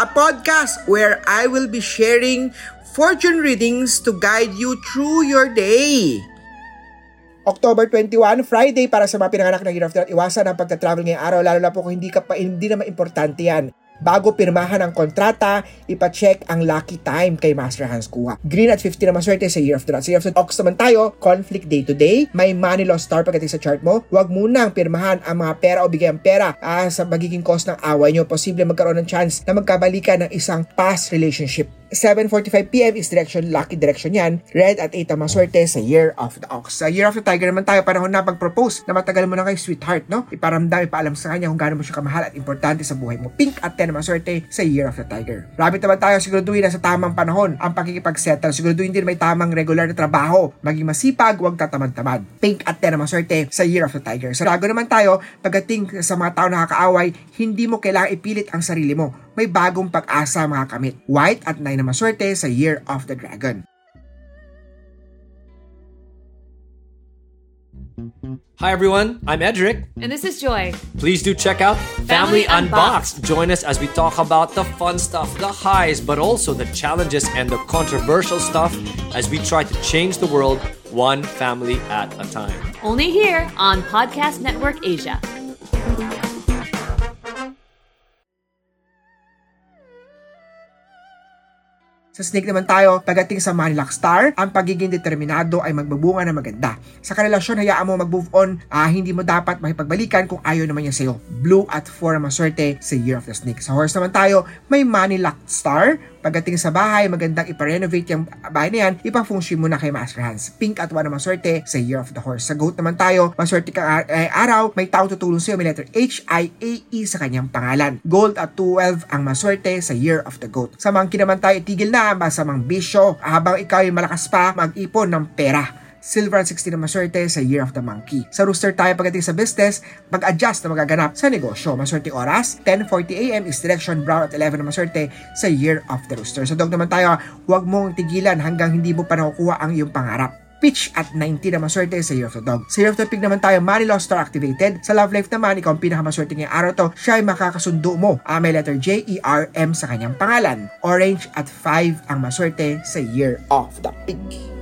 a podcast where I will be sharing fortune readings to guide you through your day. October 21, Friday para sa mga pinanganak ng Year of the. Iwasan ang pagka-travel ngayong araw, lalo na po kung hindi, ka pa, hindi naman importante yan. Bago pirmahan ang kontrata, ipacheck ang lucky time kay Master Hans Kuha. Green at 50 na maswerte sa Year of the Rat. Sa Year of the Ox naman tayo, conflict day to day. May money loss star pagdating sa chart mo. Huwag munang pirmahan ang mga pera o bigay ang pera ah, sa magiging cause ng away nyo. Posible magkaroon ng chance na magkabalikan ng isang past relationship. 7.45pm is direction, lucky direction yan. Red at 8 ang maswerte sa Year of the Ox. Sa Year of the Tiger naman tayo, panahon na pag-propose na matagal mo na kay sweetheart, no? Iparamdam, ipaalam sa kanya kung gaano mo siya kamahal at importante sa buhay mo. Pink at 10 ang maswerte sa Year of the Tiger. Rabbit naman tayo, siguraduhin na sa tamang panahon ang pakikipag-settle. Siguraduhin din may tamang regular na trabaho. Maging masipag, huwag tatamad-tamad. Pink at 10 ang maswerte sa Year of the Tiger. Sa Dragon naman tayo, pagdating sa mga tao na nakakaaway, hindi mo kailangang ipilit ang sarili mo. May bagong pag-asa mga kamit. White at 9 na maswerte sa Year of the Dragon. Hi everyone, I'm Edric. And this is Joy. Please do check out Family Family, Unboxed. Join us as we talk about the fun stuff, the highs, but also the challenges and the controversial stuff as we try to change the world one family at a time. Only here on Podcast Network Asia. Sa snake naman tayo, pagdating sa Manilak Star, ang pagiging determinado ay magbubunga na maganda. Sa karelasyon, hayaan mo mag-move on, ah, hindi mo dapat makipagbalikan kung ayaw naman niya sa'yo. Blue at 4 ang maswerte sa Year of the Snake. Sa horse naman tayo, may Manilak Star. Pagdating sa bahay, magandang iparenovate yung bahay na yan, ipang-function mo na kay Master Hans. Pink at 1 ang maswerte sa Year of the Horse. Sa goat naman tayo, maswerte kang ar- eh, araw, may taong tutulong sa'yo, may letter H, I, A, E sa kanyang pangalan. Gold at 12 ang maswerte sa Year of the Goat. Sa monkey naman tayo, tigil na ang masamang bisyo. Habang ikaw ay malakas pa, mag-ipon ng pera. Silver at 16 na maswerte sa Year of the Monkey. Sa Rooster tayo pagdating sa business, mag-adjust na magaganap sa negosyo. Maswerte oras, 10.40am is direction brown at 11 na maswerte sa Year of the Rooster. Sa dog naman tayo, huwag mong tigilan hanggang hindi mo pa nakukuha ang iyong pangarap. Pitch at 90 na maswerte sa Year of the Dog. Sa Year of the Pig naman tayo, Money Law Star activated. Sa Love Life naman, ikaw ang pinakamaswerte ngayong araw to, siya ay makakasundo mo. Ah, may letter J, E, R, M sa kanyang pangalan. Orange at 5 ang maswerte sa Year of the Pig.